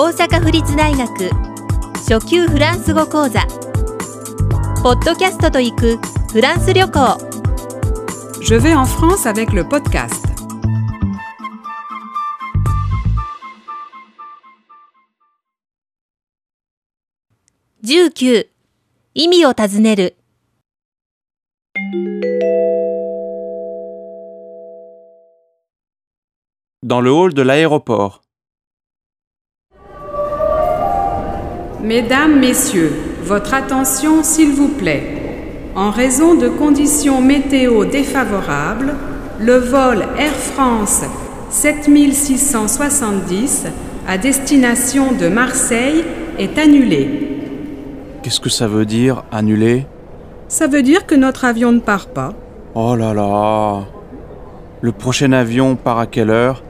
大阪府立大学初級フランス語講座ポッドキャストと行くフランス旅行 Je vais en France avec le podcast. 19意味を尋ねる Dans le hall de l'aéroport. Mesdames, Messieurs, votre attention s'il vous plaît. En raison de conditions météo défavorables, le vol Air France 7670 à destination de Marseille est annulé. Qu'est-ce que ça veut dire, annuler? Ça veut dire que notre avion ne part pas. Oh là là Le prochain avion part à quelle heure?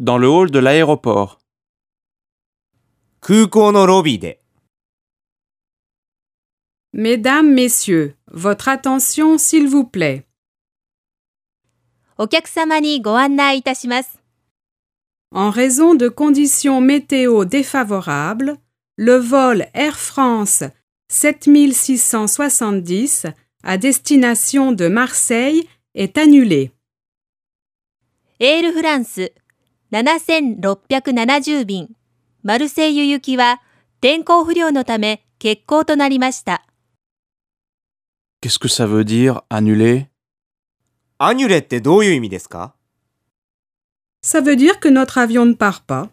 Dans le hall de l'aéroport. 空港のロビーで Mesdames, Messieurs, votre attention s'il vous plaît. お客様にご案内いたします En raison de conditions météo défavorables, le vol Air France 7670 à destination de Marseille est annulé. エールフランス 7670便マルセイユ行きは天候不良のため欠航となりました。Qu'est-ce que ça veut dire, annuler アニュレってどういう意味ですか Ça veut dire que notre avion ne part pas.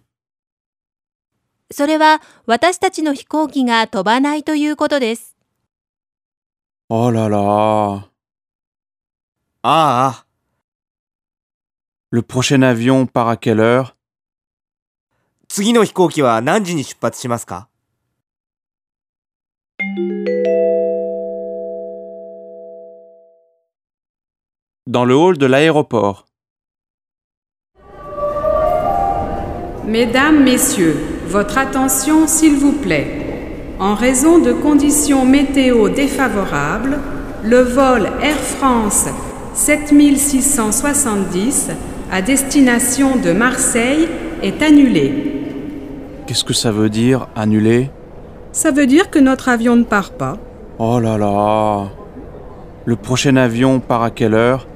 それは私たちの飛行機が飛ばないということです。Oh là là ああ、Le prochain avion part à quelle heure 次の飛行機は何時に出発しますか Dans le hall de l'aéroport. Mesdames, Messieurs, votre attention s'il vous plaît. En raison de conditions météo défavorables, le vol Air France 7670 à destination de Marseille est annulé. Qu'est-ce que ça veut dire, annuler? Ça veut dire que notre avion ne part pas. Oh là là Le prochain avion part à quelle heure?